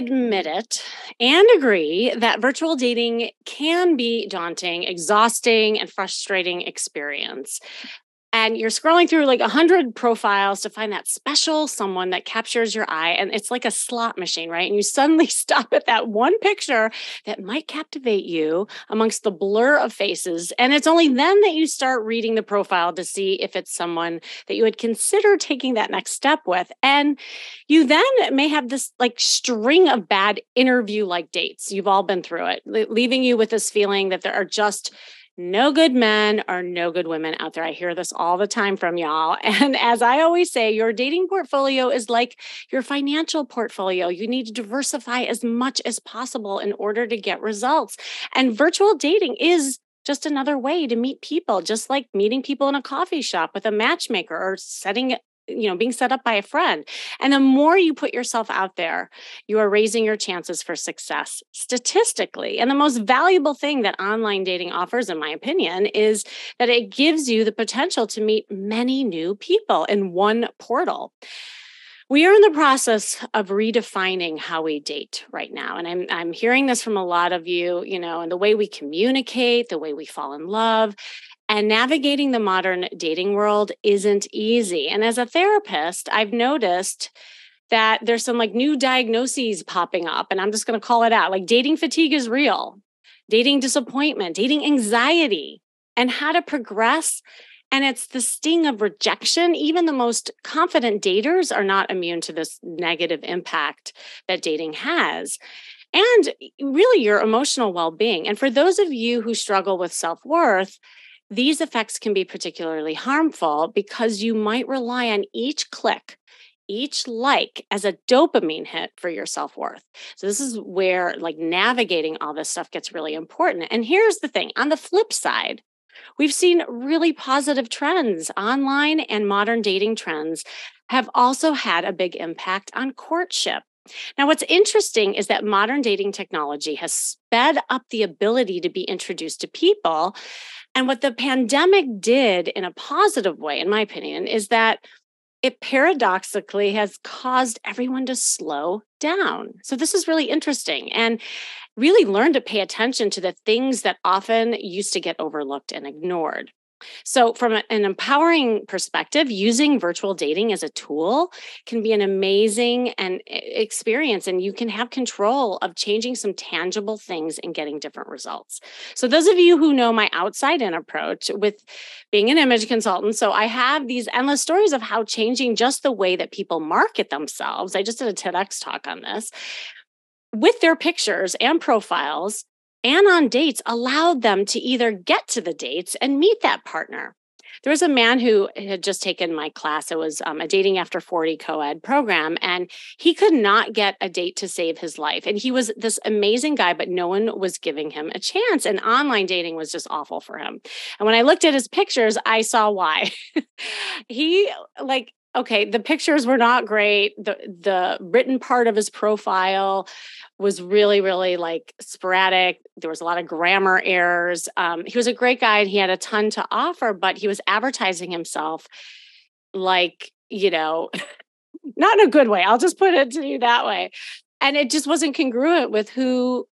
Admit it and agree that virtual dating can be daunting, exhausting, and frustrating experience and you're scrolling through like a hundred profiles to find that special someone that captures your eye and it's like a slot machine right? And you suddenly stop at that one picture that might captivate you amongst the blur of faces and it's only then that you start reading the profile to see if it's someone that you would consider taking that next step with and you then may have this like string of bad interview like dates. You've all been through it leaving you with this feeling that there are just no good men or no good women out there. I hear this all the time from y'all. And as I always say, your dating portfolio is like your financial portfolio. You need to diversify as much as possible in order to get results. And virtual dating is just another way to meet people, just like meeting people in a coffee shop with a matchmaker or setting you know being set up by a friend. And the more you put yourself out there you are raising your chances for success statistically. And the most valuable thing that online dating offers in my opinion is that it gives you the potential to meet many new people in one portal. We are in the process of redefining how we date right now and I'm I'm hearing this from a lot of you you know and the way we communicate the way we fall in love and navigating the modern dating world isn't easy. And as a therapist, I've noticed that there's some like new diagnoses popping up, and I'm just going to call it out. Like dating fatigue is real, dating disappointment, dating anxiety, and how to progress. And it's the sting of rejection. Even the most confident daters are not immune to this negative impact that dating has and really your emotional well being. And for those of you who struggle with self worth, these effects can be particularly harmful because you might rely on each click each like as a dopamine hit for your self-worth. So this is where like navigating all this stuff gets really important. And here's the thing, on the flip side, we've seen really positive trends online and modern dating trends have also had a big impact on courtship. Now, what's interesting is that modern dating technology has sped up the ability to be introduced to people and what the pandemic did in a positive way, in my opinion, is that it paradoxically has caused everyone to slow down. So, this is really interesting and really learn to pay attention to the things that often used to get overlooked and ignored. So, from an empowering perspective, using virtual dating as a tool can be an amazing and experience, and you can have control of changing some tangible things and getting different results. So, those of you who know my outside in approach with being an image consultant, so I have these endless stories of how changing just the way that people market themselves. I just did a TEDx talk on this with their pictures and profiles and on dates allowed them to either get to the dates and meet that partner. There was a man who had just taken my class. It was um, a dating after 40 co ed program, and he could not get a date to save his life. And he was this amazing guy, but no one was giving him a chance. And online dating was just awful for him. And when I looked at his pictures, I saw why. he, like, okay the pictures were not great the the written part of his profile was really really like sporadic there was a lot of grammar errors um, he was a great guy and he had a ton to offer but he was advertising himself like you know not in a good way i'll just put it to you that way and it just wasn't congruent with who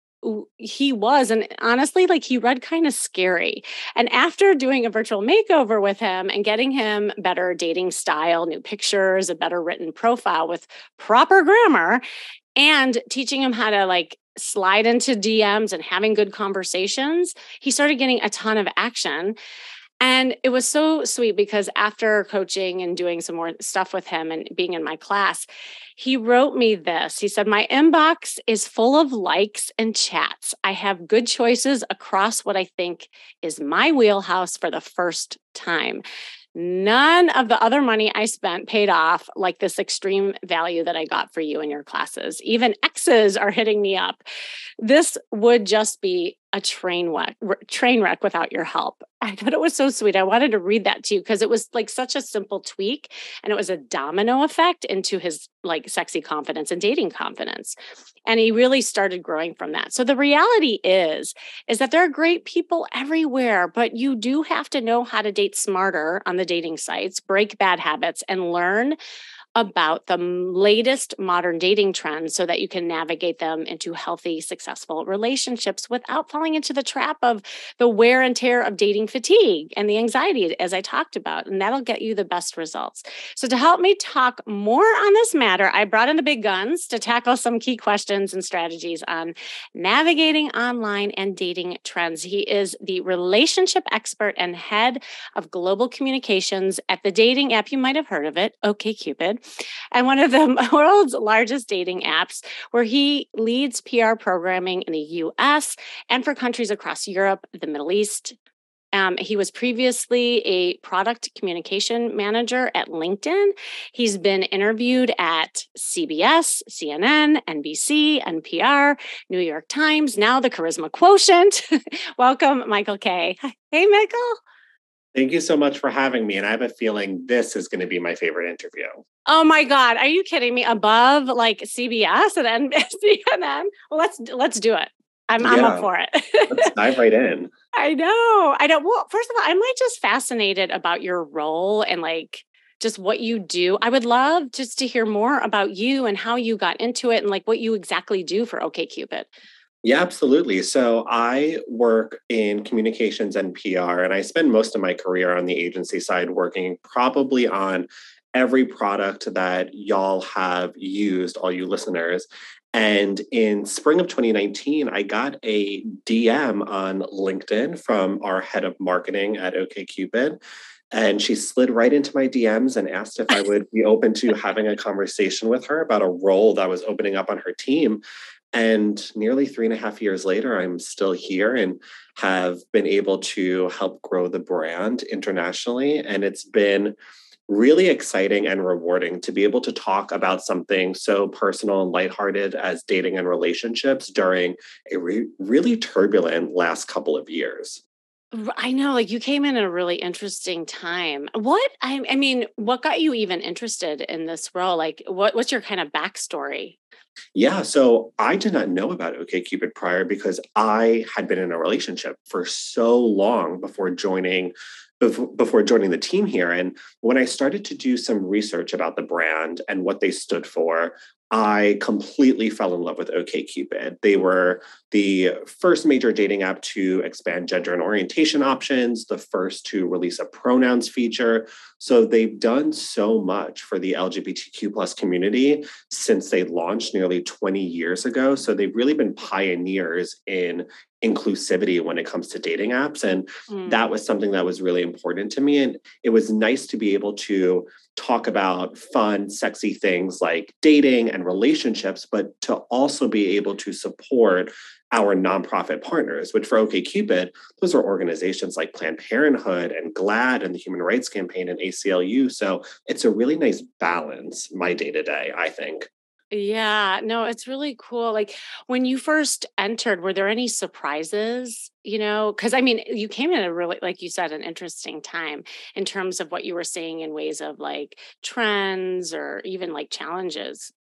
he was and honestly like he read kind of scary and after doing a virtual makeover with him and getting him better dating style new pictures a better written profile with proper grammar and teaching him how to like slide into DMs and having good conversations he started getting a ton of action and it was so sweet because after coaching and doing some more stuff with him and being in my class, he wrote me this. He said, My inbox is full of likes and chats. I have good choices across what I think is my wheelhouse for the first time. none of the other money I spent paid off like this extreme value that I got for you in your classes. Even exes are hitting me up. This would just be a train wreck, train wreck without your help. I thought it was so sweet. I wanted to read that to you because it was like such a simple tweak and it was a domino effect into his like sexy confidence and dating confidence. And he really started growing from that. So the reality is is that there are great people everywhere, but you do have to know how to date smarter on the dating sites, break bad habits and learn about the latest modern dating trends so that you can navigate them into healthy, successful relationships without falling into the trap of the wear and tear of dating fatigue and the anxiety, as I talked about. And that'll get you the best results. So, to help me talk more on this matter, I brought in the big guns to tackle some key questions and strategies on navigating online and dating trends. He is the relationship expert and head of global communications at the dating app. You might have heard of it, OKCupid and one of the world's largest dating apps, where he leads PR programming in the US and for countries across Europe, the Middle East. Um, he was previously a product communication manager at LinkedIn. He's been interviewed at CBS, CNN, NBC, NPR, New York Times, now the Charisma Quotient. Welcome, Michael Kaye. Hey, Michael. Thank you so much for having me. And I have a feeling this is going to be my favorite interview. Oh my God. Are you kidding me? Above like CBS and then well let's let's do it. I'm yeah. I'm up for it. let's dive right in. I know. I know. Well, first of all, I'm like just fascinated about your role and like just what you do. I would love just to hear more about you and how you got into it and like what you exactly do for OKCupid. Yeah, absolutely. So I work in communications and PR, and I spend most of my career on the agency side working probably on every product that y'all have used, all you listeners. And in spring of 2019, I got a DM on LinkedIn from our head of marketing at OKCupid. And she slid right into my DMs and asked if I would be open to having a conversation with her about a role that was opening up on her team. And nearly three and a half years later, I'm still here and have been able to help grow the brand internationally. And it's been really exciting and rewarding to be able to talk about something so personal and lighthearted as dating and relationships during a re- really turbulent last couple of years. I know, like you came in at a really interesting time. What I, I mean, what got you even interested in this role? Like, what what's your kind of backstory? Yeah, so I did not know about OKCupid prior because I had been in a relationship for so long before joining before joining the team here. And when I started to do some research about the brand and what they stood for, I completely fell in love with OKCupid. They were the first major dating app to expand gender and orientation options, the first to release a pronouns feature. So they've done so much for the LGBTQ plus community since they launched nearly 20 years ago. So they've really been pioneers in inclusivity when it comes to dating apps. And mm. that was something that was really important to me. And it was nice to be able to talk about fun, sexy things like dating and relationships, but to also be able to support our nonprofit partners, which for OKCupid, those are organizations like Planned Parenthood and GLAAD and the Human Rights Campaign and ACLU. So it's a really nice balance, my day to day, I think. Yeah, no, it's really cool. Like when you first entered, were there any surprises? You know, because I mean, you came in a really, like you said, an interesting time in terms of what you were seeing in ways of like trends or even like challenges.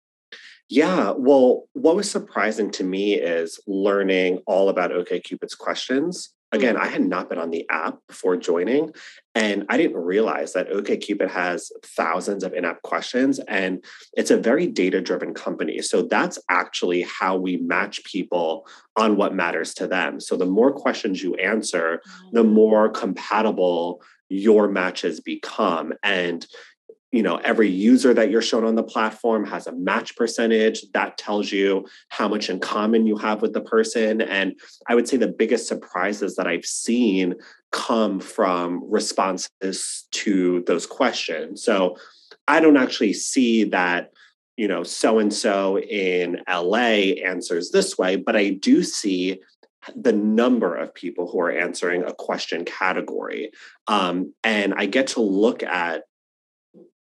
Yeah, well, what was surprising to me is learning all about OKCupid's questions Again, I had not been on the app before joining, and I didn't realize that OKCupid has thousands of in app questions, and it's a very data driven company. So that's actually how we match people on what matters to them. So the more questions you answer, the mm. more compatible your matches become. And you know every user that you're shown on the platform has a match percentage that tells you how much in common you have with the person and i would say the biggest surprises that i've seen come from responses to those questions so i don't actually see that you know so and so in la answers this way but i do see the number of people who are answering a question category. Um, and I get to look at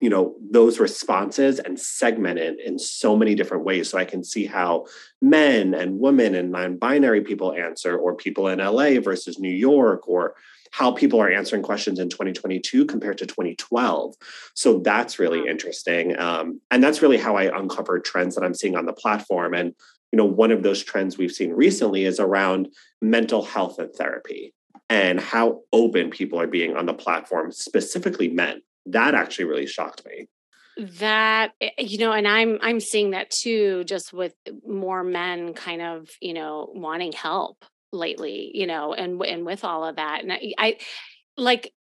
you know those responses and segment it in so many different ways. So i can see how men and women and non-binary people answer or people in la versus new york or how people are answering questions in 2022 compared to 2012 so that's really interesting um, and that's really how i uncover trends that i'm seeing on the platform. And you know one of those trends we've seen recently is around mental health and therapy and how open people are being on the platform specifically men that actually really shocked me that eh, you know and i'm i'm seeing that too just with more men kind of you know wanting help lately you know and and with all of that and I, I like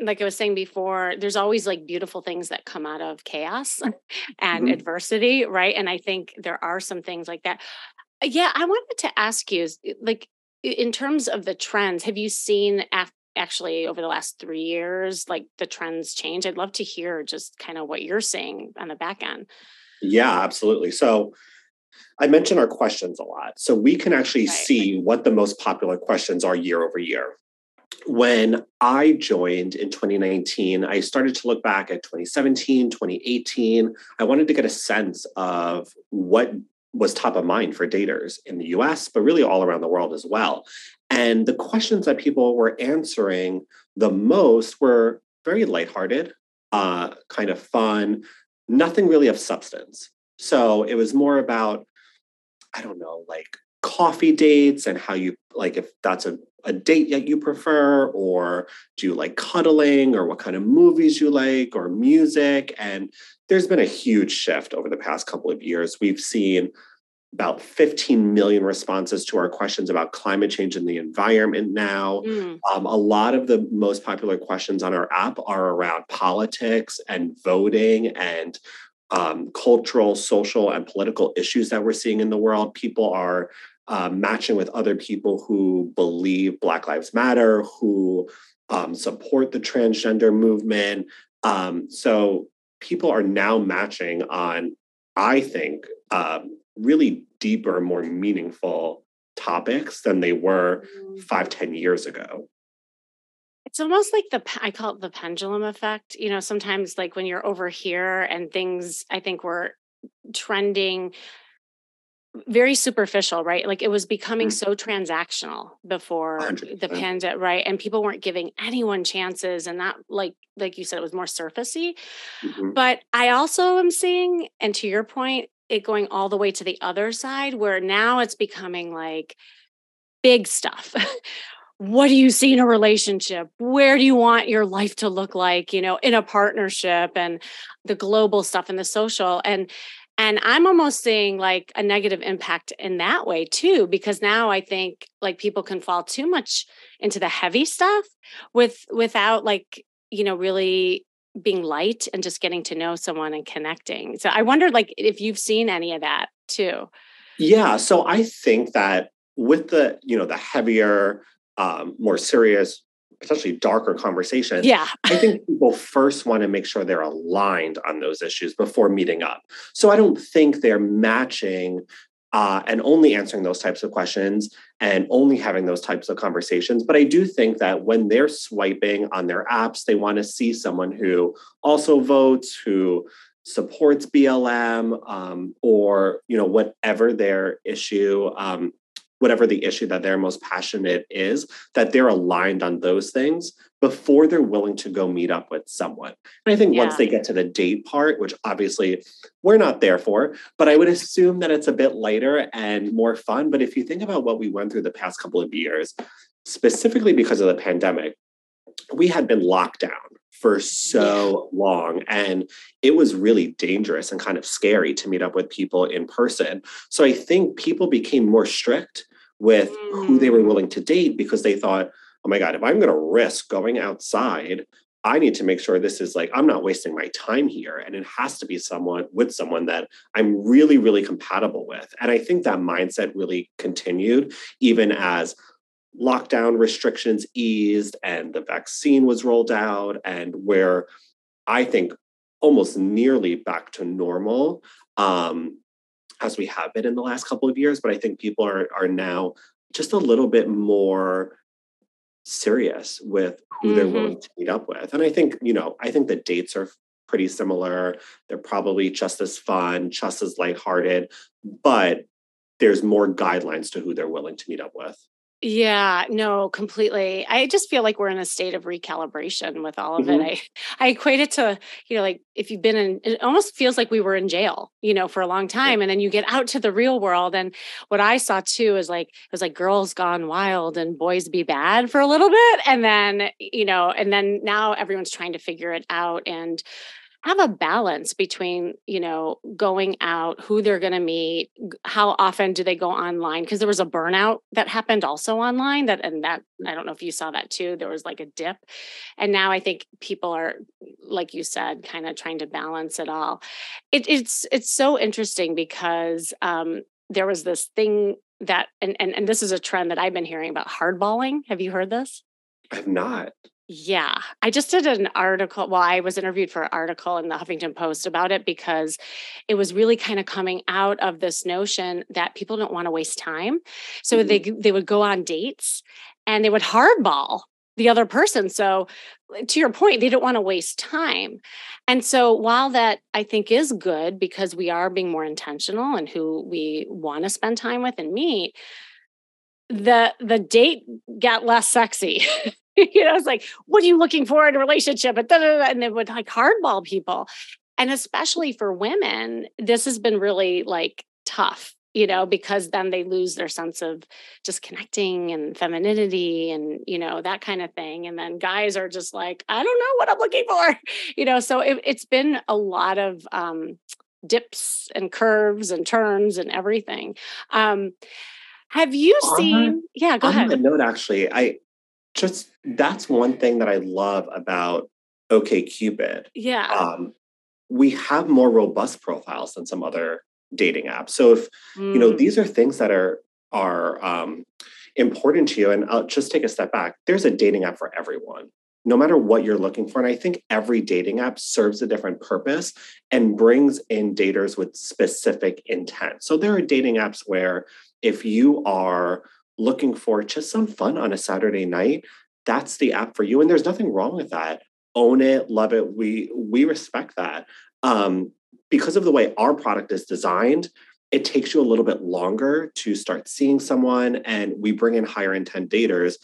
like I was saying before, there's always like beautiful things that come out of chaos and mm-hmm. adversity, right? And I think there are some things like that. Yeah, I wanted to ask you, eh, like, in terms of the trends, have you seen af- actually over the last three years, like the trends change? I'd love to hear just kind of what you're seeing on the back end. Yeah, absolutely. So I mentioned our questions a lot. So we can actually right. see what the most popular questions are year over year. When I joined in 2019, I started to look back at 2017, 2018. I wanted to get a sense of what was top of mind for daters in the US, but really all around the world as well. And the questions that people were answering the most were very lighthearted, uh, kind of fun, nothing really of substance. So it was more about, I don't know, like coffee dates and how you like if that's a, a date that you prefer, or do you like cuddling, or what kind of movies you like, or music. And there's been a huge shift over the past couple of years. We've seen about 15 million responses to our questions about climate change and the environment now. Mm. Um, a lot of the most popular questions on our app are around politics and voting and um, cultural, social, and political issues that we're seeing in the world. People are uh, matching with other people who believe Black Lives Matter, who um, support the transgender movement. Um, so people are now matching on, I think, um, really deeper, more meaningful topics than they were mm. five, ten years ago. It's almost like the I call it the pendulum effect. You know, sometimes like when you're over here and things I think were trending very superficial, right? Like it was becoming mm. so transactional before 100%. the pandemic, right? And people weren't giving anyone chances, and that, like, like you said, it was more surfacey. Mm-hmm. But I also am seeing, and to your point, it going all the way to the other side where now it's becoming like big stuff. what do you see in a relationship? Where do you want your life to look like, you know, in a partnership and the global stuff and the social and and I'm almost seeing like a negative impact in that way too because now I think like people can fall too much into the heavy stuff with without like you know really being light and just getting to know someone and connecting. So I wondered like if you've seen any of that too. Yeah, so I think that with the, you know, the heavier, um, more serious, potentially darker conversations. Yeah. I think people first want to make sure they're aligned on those issues before meeting up. So I don't think they're matching uh, and only answering those types of questions and only having those types of conversations. But I do think that when they're swiping on their apps, they want to see someone who also votes, who supports BLM, um, or you know whatever their issue um, whatever the issue that they're most passionate is, that they're aligned on those things before they're willing to go meet up with someone. And I think yeah. once they get to the date part, which obviously we're not there for, but I would assume that it's a bit lighter and more fun. But if you think about what we went through the past couple of years, specifically because of the pandemic, we had been locked down for so yeah. long and it was really dangerous and kind of scary to meet up with people in person so i think people became more strict with mm. who they were mm. willing to date because they thought, oh my God, if I'm going to risk going outside, I need to make sure this is like, I'm not wasting my time here. And it has to be someone with someone that I'm really, really compatible with. And I think that mindset really continued even as lockdown restrictions eased and the vaccine was rolled out, and where I think almost nearly back to normal. Um, as we have been in the last couple of years. But I think people are are now just a little bit more serious with who mm-hmm. they're willing to meet up with. And I think, you know, I think the dates are pretty similar. They're probably just as fun, just as lighthearted, but there's more guidelines to who they're willing to meet up with. Yeah, no, completely. I just feel like we're in a state of recalibration with all of mm-hmm. it. I I equate it to, you know, like if you've been in it almost feels like we were in jail, you know, for a long time. And then you get out to the real world. And what I saw too is like it was like girls gone wild and boys be bad for a little bit. And then, you know, and then now everyone's trying to figure it out. And have a balance between you know going out who they're going to meet how often do they go online because there was a burnout that happened also online that and that i don't know if you saw that too there was like a dip. And now i think people are like you said kind of trying to balance it all. It, it's it's so interesting because um there was this thing that and, and and this is a trend that i've been hearing about hardballing. Have you heard this? I've not yeah, I just did an article. Well, I was interviewed for an article in the Huffington Post about it because it was really kind of coming out of this notion that people don't want to waste time. So mm-hmm. they they would go on dates and they would hardball the other person. So to your point, they don't want to waste time. And so while that I think is good because we are being more intentional and in who we want to spend time with and meet, the the date got less sexy you know, it's like, what are you looking for in a relationship? And, and they would like hardball people. And especially for women, this has been really like tough, you know, because then they lose their sense of just connecting and femininity and, you know, that kind of thing. And then guys are just like, I don't know what I'm looking for, you know. So it, has been a lot of um, dips and curves and turns and everything. Um, have you seen? yeah, go on ahead. On note, actually, I just that's one thing that I love about OK Cupid. Yeah. Um, we have more robust profiles than some other dating apps. So if mm. you know these are things that are are um, important to you, and I'll just take a step back. There's a dating app for everyone, no matter what you're looking for. And I think every dating app serves a different purpose and brings in daters with specific intent. So there are dating apps where if you are looking for just some fun on a Saturday night, that's the app for you. And there's nothing wrong with that. Own it, love it. We we respect that. Um, because of the way our product is designed, it takes you a little bit longer to start seeing someone, and we bring in higher intent daters.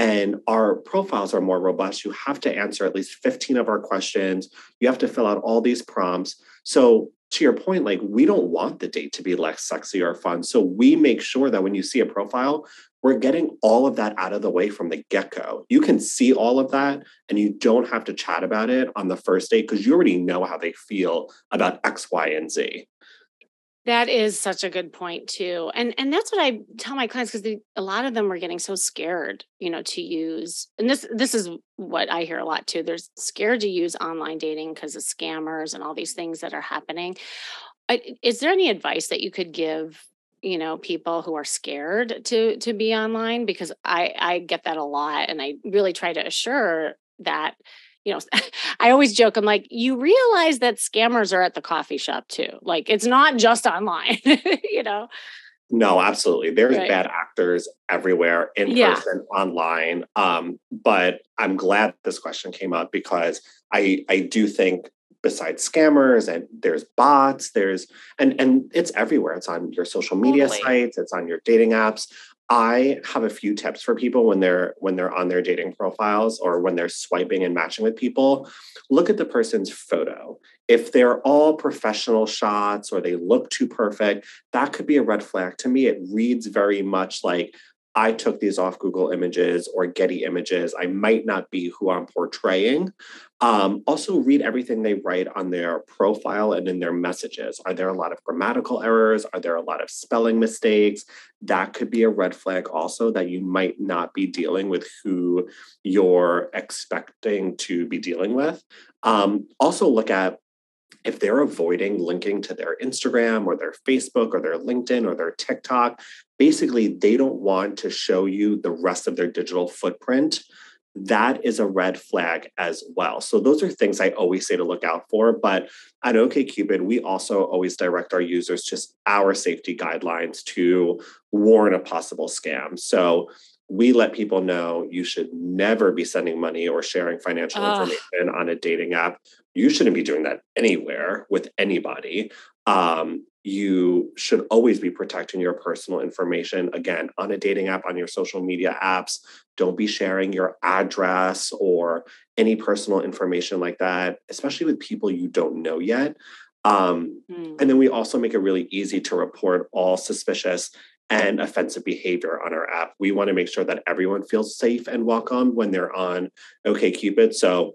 And our profiles are more robust. You have to answer at least 15 of our questions. You have to fill out all these prompts. So to your point, like we don't want the date to be less sexy or fun. So we make sure that when you see a profile, we're getting all of that out of the way from the get go. You can see all of that and you don't have to chat about it on the first date because you already know how they feel about X, Y, and Z. That is such a good point too. And and that's what I tell my clients because a lot of them were getting so scared, you know, to use and this this is what I hear a lot too. They're scared to use online dating because of scammers and all these things that are happening. Is there any advice that you could give you know people who are scared to to be online because i i get that a lot and i really try to assure that you know, I always joke, I'm like, you realize that scammers are at the coffee shop too. Like it's not just online, you know? No, absolutely. There's right. bad actors everywhere in yeah. person, online. Um, but I'm glad this question came up because I I do think besides scammers and there's bots, there's and and it's everywhere. It's on your social media totally. sites, it's on your dating apps. I have a few tips for people when they're when they're on their dating profiles or when they're swiping and matching with people. Look at the person's photo. If they're all professional shots or they look too perfect, that could be a red flag. To me, it reads very much like I took these off Google Images or Getty Images. I might not be who I'm portraying. Um, also, read everything they write on their profile and in their messages. Are there a lot of grammatical errors? Are there a lot of spelling mistakes? That could be a red flag, also, that you might not be dealing with who you're expecting to be dealing with. Um, also, look at if they're avoiding linking to their Instagram or their Facebook or their LinkedIn or their TikTok, basically they don't want to show you the rest of their digital footprint that is a red flag as well. So those are things I always say to look out for. But at OKCupid, we also always direct our users just our safety guidelines to warn a possible scam. So we let people know you should never be sending money or sharing financial uh. information on a dating app. You shouldn't be doing that anywhere with anybody. Um, you should always be protecting your personal information again on a dating app on your social media apps don't be sharing your address or any personal information like that especially with people you don't know yet um, mm. and then we also make it really easy to report all suspicious and offensive behavior on our app we want to make sure that everyone feels safe and welcome when they're on okcupid so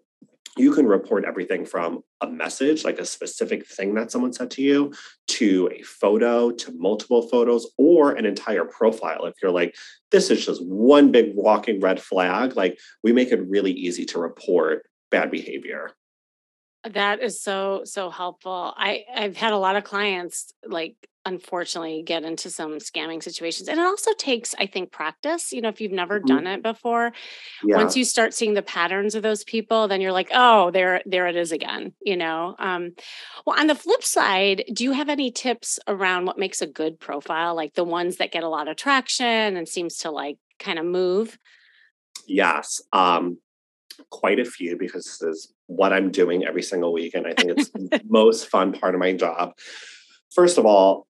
you can report everything from a message, like a specific thing that someone said to you, to a photo, to multiple photos, or an entire profile. If you're like, this is just one big walking red flag, like we make it really easy to report bad behavior. That is so so helpful. I I've had a lot of clients like unfortunately get into some scamming situations and it also takes i think practice you know if you've never mm-hmm. done it before yeah. once you start seeing the patterns of those people then you're like oh there there it is again you know um, well on the flip side do you have any tips around what makes a good profile like the ones that get a lot of traction and seems to like kind of move yes um, quite a few because this is what i'm doing every single week and i think it's the most fun part of my job. First of all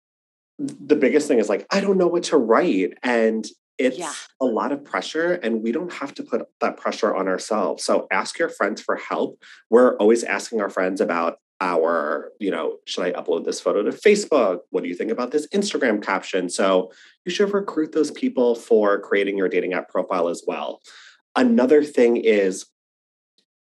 the biggest thing is like i don't know what to write and it's yeah. a lot of pressure and we don't have to put that pressure on ourselves. So ask your friends for help. We're always asking our friends about our you know should i upload this photo to facebook? What do you think about this instagram caption? So you should recruit those people for creating your dating app profile as well. Another thing is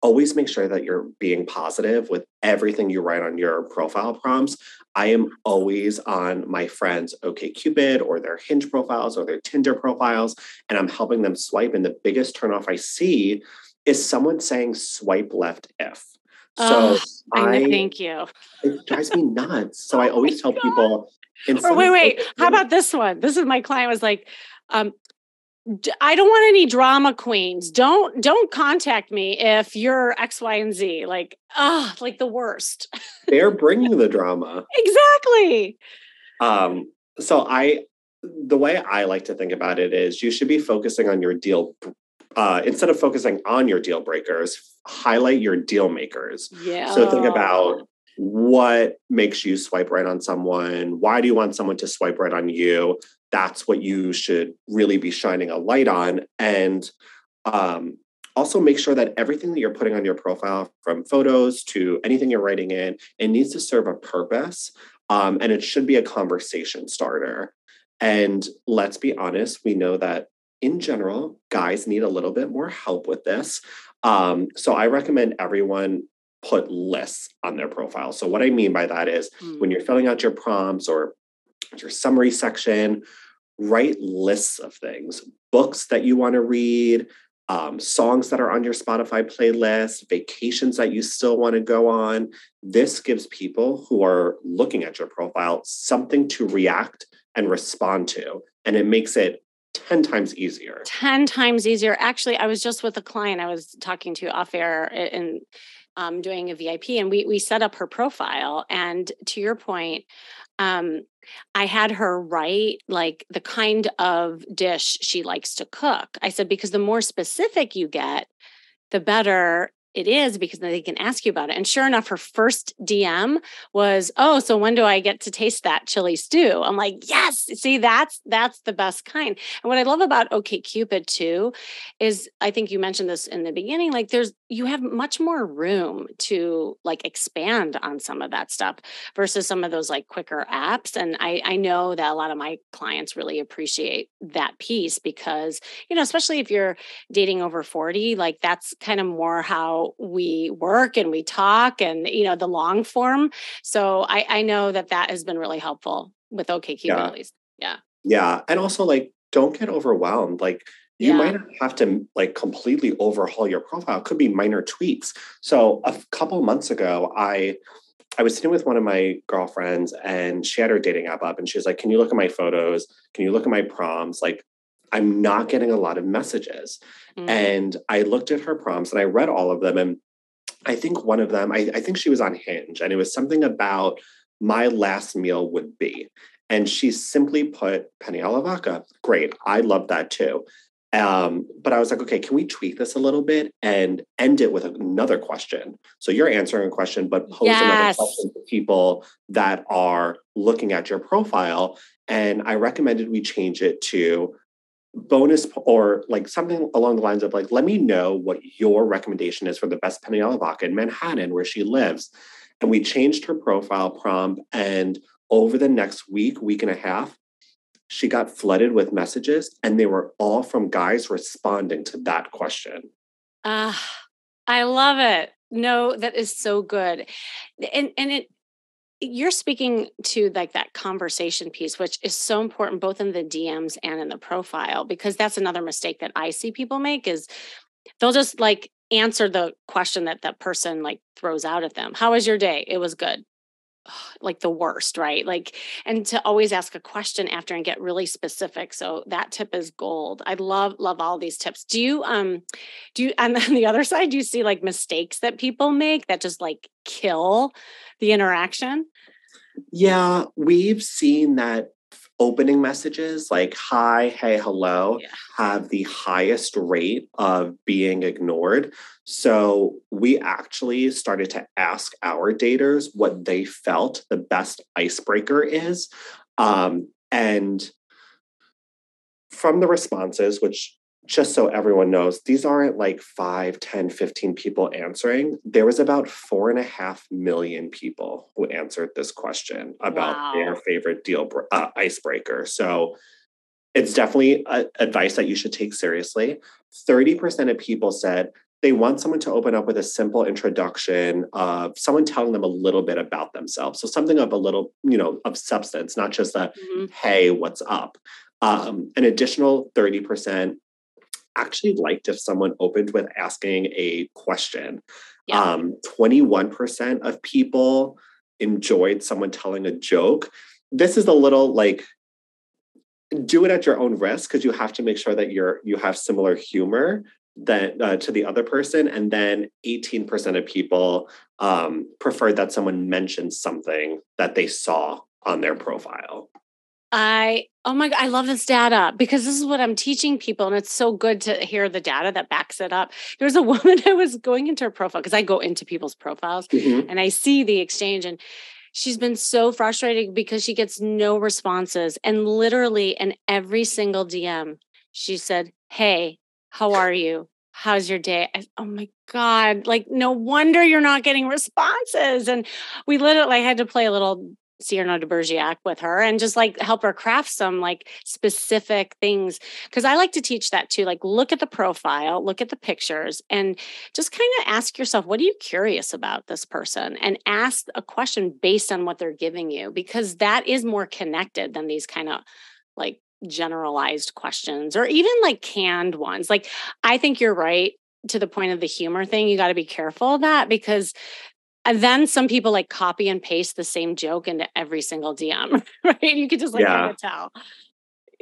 always make sure that you're being positive with everything you write on your profile prompts. I am always on my friends' OKCupid or their Hinge profiles or their Tinder profiles, and I'm helping them swipe. And the biggest turnoff I see is someone saying swipe left if. So oh, I, thank you. It drives me nuts. So I oh always tell God. people. Or wait, wait. How about this one? This is my client was like, um, I don't want any drama queens. Don't don't contact me if you're X, Y, and Z. Like, ah, like the worst. They're bringing the drama. exactly. Um. So I, the way I like to think about it is, you should be focusing on your deal. Uh, instead of focusing on your deal breakers, highlight your deal makers. Yeah. So think about what makes you swipe right on someone. Why do you want someone to swipe right on you? That's what you should really be shining a light on. And um, also make sure that everything that you're putting on your profile, from photos to anything you're writing in, it needs to serve a purpose. Um, and it should be a conversation starter. And let's be honest, we know that in general, guys need a little bit more help with this. Um, so I recommend everyone put lists on their profile. So what I mean by that is mm. when you're filling out your prompts or your summary section, write lists of things, books that you want to read, um, songs that are on your Spotify playlist, vacations that you still want to go on. This gives people who are looking at your profile something to react and respond to. And it makes it 10 times easier. 10 times easier. Actually, I was just with a client I was talking to off air and um, doing a VIP, and we we set up her profile. And to your point, um, I had her write like the kind of dish she likes to cook. I said, because the more specific you get, the better it is because they can ask you about it. And sure enough, her first DM was, "Oh, so when do I get to taste that chili stew?" I'm like, "Yes, see that's that's the best kind." And what I love about OK Cupid too is I think you mentioned this in the beginning like there's you have much more room to like expand on some of that stuff versus some of those like quicker apps and I I know that a lot of my clients really appreciate that piece because, you know, especially if you're dating over 40, like that's kind of more how we work and we talk and you know the long form so i i know that that has been really helpful with okcupid yeah. at least yeah yeah and also like don't get overwhelmed like you yeah. might have to like completely overhaul your profile it could be minor tweaks so a couple months ago i I was sitting with one of my girlfriends and she had her dating app up and she was like, Can you look at my photos? Can you look at my prompts? Like, I'm not getting a lot of messages. Mm-hmm. And I looked at her prompts and I read all of them. And I think one of them, I, I think she was on Hinge, and it was something about my last meal would be. And she simply put penne alla vodka. Great. I love that too. Um, but I was like, okay, can we tweak this a little bit and end it with another question? So you're answering a question, but pose yes. another question to people that are looking at your profile. And I recommended we change it to bonus or like something along the lines of like, let me know what your recommendation is for the best alla vodka in Manhattan, where she lives. And we changed her profile prompt. And over the next week, week and a half, she got flooded with messages and they were all from guys responding to that question. Ah, uh, I love it. No, that is so good. And and it you're speaking to like that conversation piece which is so important both in the DMs and in the profile because that's another mistake that I see people make is they'll just like answer the question that that person like throws out at them. How was your day? It was good like the worst, right? Like, and to always ask a question after and get really specific. So that tip is gold. I love, love all these tips. Do you, um, do you, and then the other side, do you see like mistakes that people make that just like kill the interaction? Yeah, we've seen that opening messages like hi, hey, hello yeah. have the highest rate of being ignored. So we actually started to ask our daters what they felt the best icebreaker is. Um, and from the responses, which just so everyone knows, these aren't like 5, 10, 15 people answering. There was about four and a half million people who answered this question about wow. their favorite deal uh, icebreaker. So it's definitely a, advice that you should take seriously. 30% of people said they want someone to open up with a simple introduction of someone telling them a little bit about themselves. So something of a little, you know, of substance, not just a, mm-hmm. hey, what's up? Um, an additional 30% actually liked if someone opened with asking a question. Yeah. Um, 21% of people enjoyed someone telling a joke. This is a little like do it at your own risk because you have to make sure that you're you have similar humor that uh, to the other person and then 18% of people um, preferred that someone mentioned something that they saw on their profile I oh my god, I love this data because this is what I'm teaching people, and it's so good to hear the data that backs it up. There's a woman I was going into her profile because I go into people's profiles mm-hmm. and I see the exchange, and she's been so frustrated because she gets no responses, and literally in every single DM, she said, "Hey, how are you? How's your day?" I, oh my god, like no wonder you're not getting responses, and we literally had to play a little Cyrano de Bergerac with her and just like help her craft some like specific things. Cause I like to teach that too. Like look at the profile, look at the pictures, and just kind of ask yourself, what are you curious about this person? And ask a question based on what they're giving you, because that is more connected than these kind of like generalized questions or even like canned ones. Like I think you're right to the point of the humor thing. You got to be careful of that because and then some people like copy and paste the same joke into every single DM, right? You could just like yeah. tell.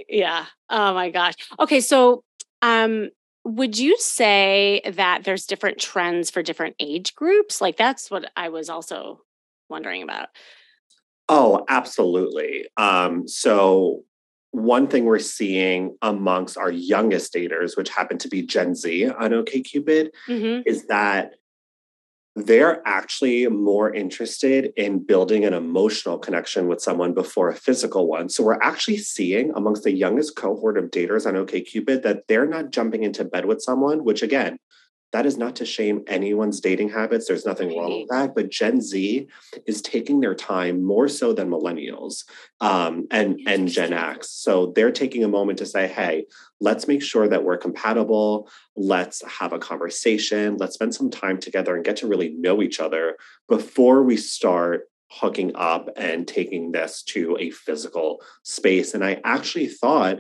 Yeah. Oh my gosh. Okay. So, um, would you say that there's different trends for different age groups? Like that's what I was also wondering about. Oh, absolutely. Um, so one thing we're seeing amongst our youngest daters, which happen to be Gen Z on OKCupid, mm-hmm. is that they're actually more interested in building an emotional connection with someone before a physical one. So we're actually seeing amongst the youngest cohort of daters on OKCupid that they're not jumping into bed with someone, which again, that is not to shame anyone's dating habits. There's nothing wrong with that. But Gen Z is taking their time more so than millennials um, and, and Gen X. So they're taking a moment to say, hey, let's make sure that we're compatible. Let's have a conversation. Let's spend some time together and get to really know each other before we start hooking up and taking this to a physical space. And I actually thought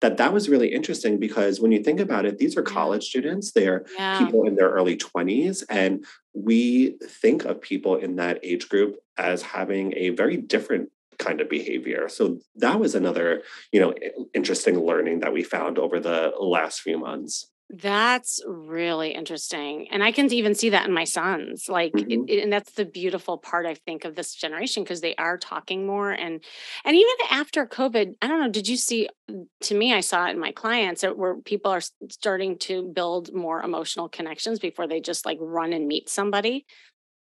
that that was really interesting because when you think about it these are college students they're yeah. people in their early 20s and we think of people in that age group as having a very different kind of behavior. So that was another, you know, interesting learning that we found over the last few months. That's really interesting. And I can even see that in my sons. Like mm-hmm. it, and that's the beautiful part I think of this generation because they are talking more and and even after COVID, I don't know, did you see to me I saw it in my clients where people are starting to build more emotional connections before they just like run and meet somebody.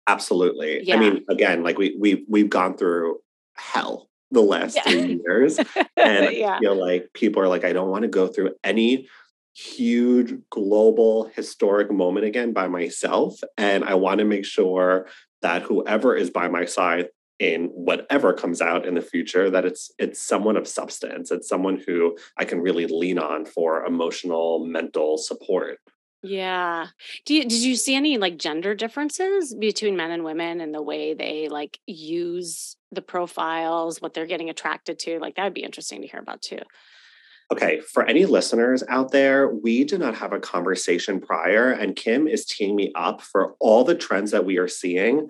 Absolutely. Yeah. I mean, again, like we we we've gone through hell the last yeah. three years. And yeah. I feel like people are like, I don't want to go through any huge global historic moment again by myself. And I want to make sure that whoever is by my side in whatever comes out in the future that it's it's someone of substance it's someone who i can really lean on for emotional mental support yeah. You, did you see any like gender differences between men and women and the way they like use the profiles, what they're getting attracted to? Like that would be interesting to hear about too. Okay, for any listeners out there, we did not have a conversation prior, and Kim is teeing me up for all the trends that we are seeing.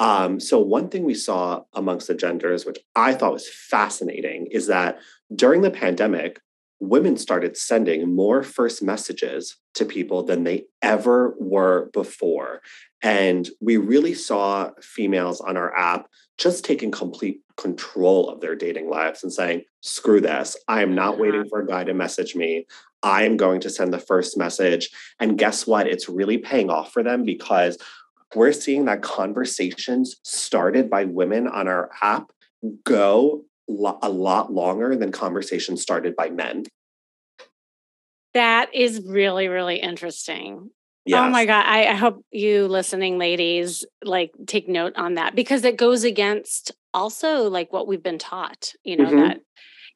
Um, so, one thing we saw amongst the genders, which I thought was fascinating, is that during the pandemic, women started sending more first messages to people than they ever were before. And we really saw females on our app just taking complete control of their dating lives and saying, screw this. I am not waiting for a guy to message me. I am going to send the first message. And guess what? It's really paying off for them because we're seeing that conversations started by women on our app go a lot longer than conversations started by men. That is really, really interesting. Yes. Oh my God. I, I, hope you listening, ladies, like take note on that because it goes against also like what we've been taught, you know, mm-hmm. that,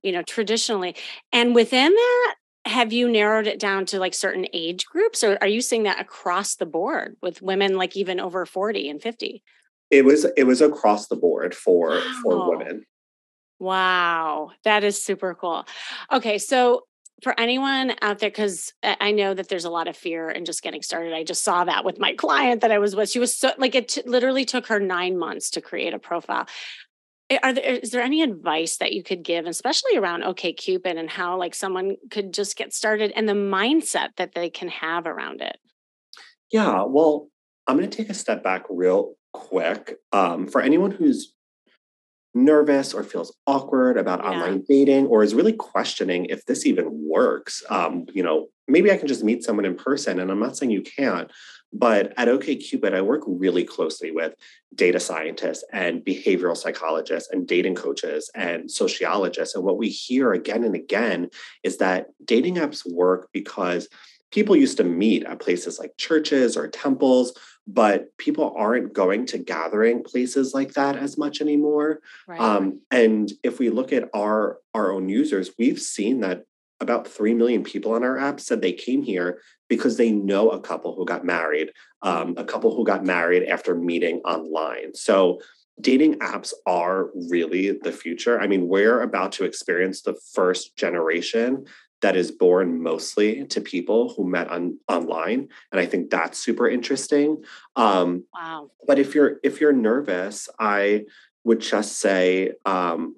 you know, traditionally. And within that, have you narrowed it down to like certain age groups or are you seeing that across the board with women like even over 40 and 50? It was it was across the board for wow. for women. Wow, that is super cool. Okay, so for anyone out there, because I know that there's a lot of fear in just getting started. I just saw that with my client that I was with. She was so like it t- literally took her nine months to create a profile. Are there is there any advice that you could give, especially around OK Cupid and how like someone could just get started and the mindset that they can have around it? Yeah, well, I'm going to take a step back real quick. Um, for anyone who's nervous or feels awkward about yeah. online dating or is really questioning if this even works um, you know maybe i can just meet someone in person and i'm not saying you can't but at okcupid i work really closely with data scientists and behavioral psychologists and dating coaches and sociologists and what we hear again and again is that dating apps work because people used to meet at places like churches or temples but people aren't going to gathering places like that as much anymore. Right. um, and if we look at our our own users we've seen that about 3 million people on our app said they came here because they know a couple who got married um, a couple who got married after meeting online. So dating apps are really the future. I mean we're about to experience the first generation that is born mostly to people who met on online and i think that's super interesting. Um, wow. but if you're if you're nervous i would just say um,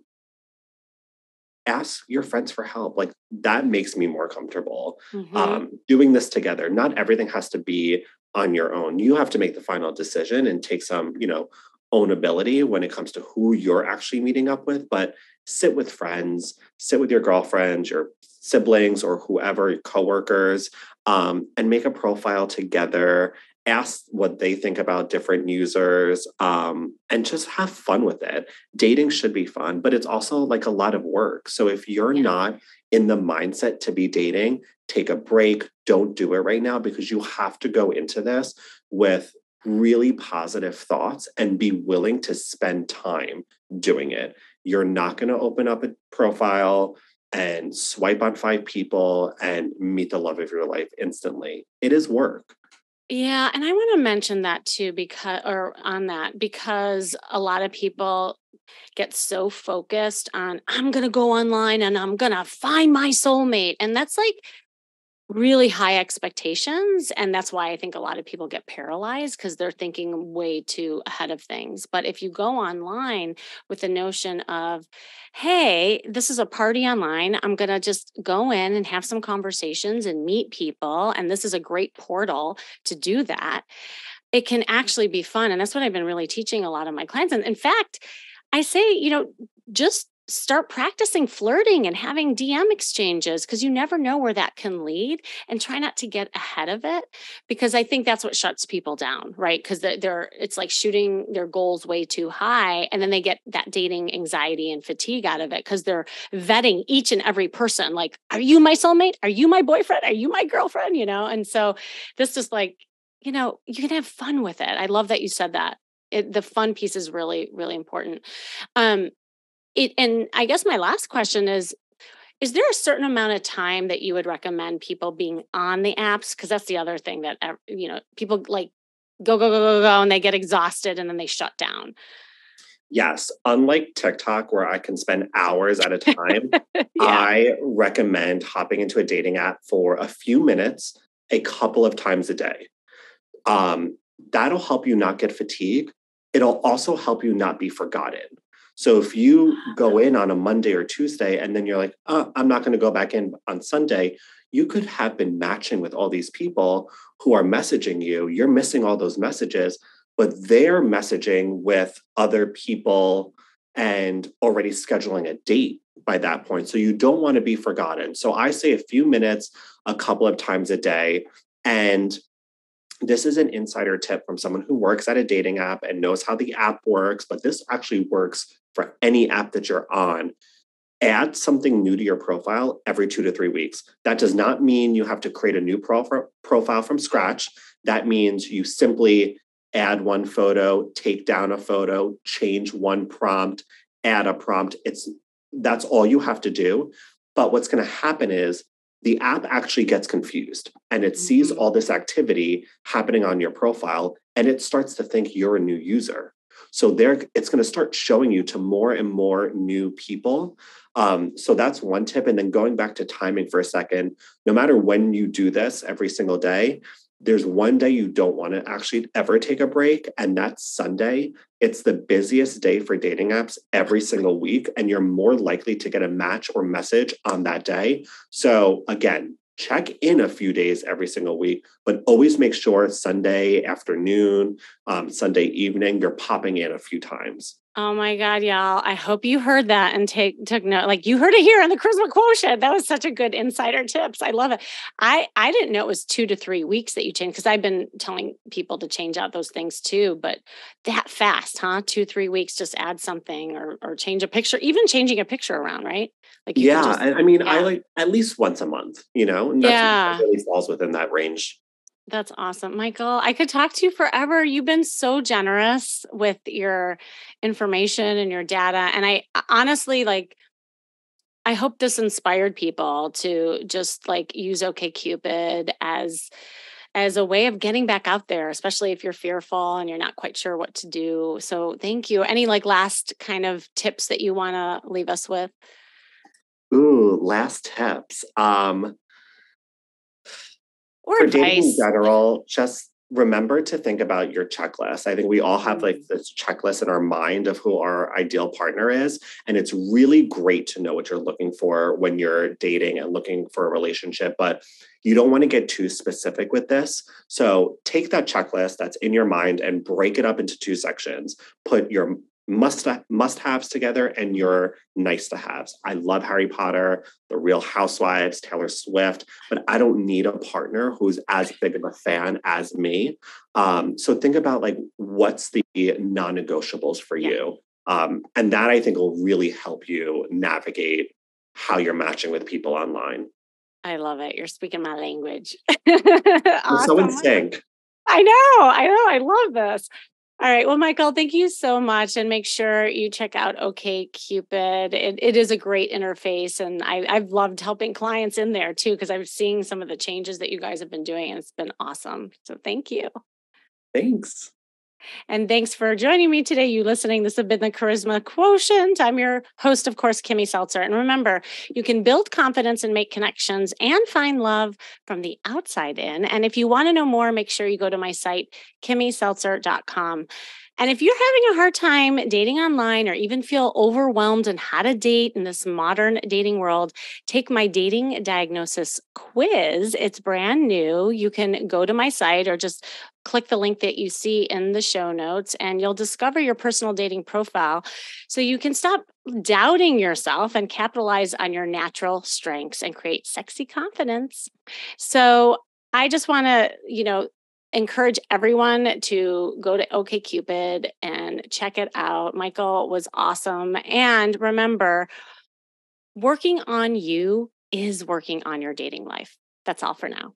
ask your friends for help. Like that makes me more comfortable mm-hmm. um, doing this together. Not everything has to be on your own. You have to make the final decision and take some you know ownability when it comes to who you're actually meeting up with but sit with friends sit with your girlfriends your siblings or whoever, coworkers, um, and make a profile together. Ask what they think about different users um, and just have fun with it. Dating should be fun, but it's also like a lot of work. So if you're yeah. not in the mindset to be dating, take a break. Don't do it right now because you have to go into this with really positive thoughts and be willing to spend time doing it. You're not going to open up a profile and swipe on five people and meet the love of your life instantly. It is work. Yeah, and I want to mention that too because or on that because a lot of people get so focused on I'm going to go online and I'm going to find my soulmate and that's like really high expectations and that's why i think a lot of people get paralyzed because they're thinking way too ahead of things. But if you go online with the notion of hey this is a party online i'm going to just go in and have some conversations and meet people and this is a great portal to do that it can actually be fun and that's what i've been really teaching a lot of my clients. And in fact i say you know just start practicing flirting and having DM exchanges because you never know where that can lead and try not to get ahead of it because I think that's what shuts people down, right? Because they're, it's like shooting their goals way too high and then they get that dating anxiety and fatigue out of it because they're vetting each and every person like, are you my soulmate? Are you my boyfriend? Are you my girlfriend? You know, and so this is like, you know, you can have fun with it. I love that you said that. It, the fun piece is really really important um it and i guess my last question is is there a certain amount of time that you would recommend people being on the apps? Because that's the other thing that you know people like go go go go go and they get exhausted and then they shut down. Yes unlike tiktok where i can spend hours at a time yeah. i recommend hopping into a dating app for a few minutes a couple of times a day. Um, that'll help you not get fatigued. It'll also help you not be forgotten so if you go in on a Monday or Tuesday and then you're like, oh, I'm not going to go back in on Sunday, you could have been matching with all these people who are messaging you. You're missing all those messages, but they're messaging with other people and already scheduling a date by that point. So you don't want to be forgotten. So I say a few minutes a couple of times a day. And this is an insider tip from someone who works at a dating app and knows how the app works, but this actually works for any app that you're on. Add something new to your profile every two to three weeks. That does not mean you have to create a new profile from scratch. That means you simply add one photo, take down a photo, change one prompt, add a prompt. It's that's all you have to do. But what's going to happen is the app actually gets confused and it sees mm-hmm. all this activity happening on your profile and it starts to think you're a new user. So there, it's going to start showing you to more and more new people. Um, so that's one tip. And then going back to timing for a second, no matter when you do this every single day, there's one day you don't want to actually ever take a break, and that's Sunday. It's the busiest day for dating apps every single week, and you're more likely to get a match or message on that day. So, again, check in a few days every single week, but always make sure Sunday afternoon, um, Sunday evening, you're popping in a few times. Oh my God, y'all. I hope you heard that and take took note. Like you heard it here in the charisma quotient. That was such a good insider tips. I love it. I I didn't know it was two to three weeks that you change because I've been telling people to change out those things too, but that fast, huh? Two, three weeks, just add something or or change a picture, even changing a picture around, right? Like yeah, just, I mean, yeah. I like at least once a month, you know, and yeah. really falls within that range. That's awesome. Michael, I could talk to you forever. You've been so generous with your information and your data. And I honestly like, I hope this inspired people to just like use OKCupid as as a way of getting back out there, especially if you're fearful and you're not quite sure what to do. So thank you. Any like last kind of tips that you want to leave us with? Ooh, last tips. Um or for dating in general, just remember to think about your checklist. I think we all have like mm-hmm. this checklist in our mind of who our ideal partner is. And it's really great to know what you're looking for when you're dating and looking for a relationship. But you don't want to get too specific with this. So take that checklist that's in your mind and break it up into two sections. Put your must must haves together and your nice to haves. I love Harry Potter, The Real Housewives, Taylor Swift, but I don't need a partner who's as big of a fan as me. Um, so think about like what's the non-negotiables for yeah. you, um, and that I think will really help you navigate how you're matching with people online. I love it. You're speaking my language. awesome. So in sync. I know. I know. I love this. All right. Well, Michael, thank you so much. And make sure you check out OK Cupid. It, it is a great interface. And I, I've loved helping clients in there too, because I'm seeing some of the changes that you guys have been doing. And it's been awesome. So thank you. Thanks. And thanks for joining me today. You listening. This has been the Charisma Quotient. I'm your host, of course, Kimmy Seltzer. And remember, you can build confidence and make connections and find love from the outside in. And if you want to know more, make sure you go to my site, kimmyseltzer.com. And if you're having a hard time dating online or even feel overwhelmed on how to date in this modern dating world, take my dating diagnosis quiz. It's brand new. You can go to my site or just click the link that you see in the show notes and you'll discover your personal dating profile so you can stop doubting yourself and capitalize on your natural strengths and create sexy confidence. So I just want to, you know, encourage everyone to go to OKCupid and check it out. Michael was awesome. And remember, working on you is working on your dating life. That's all for now.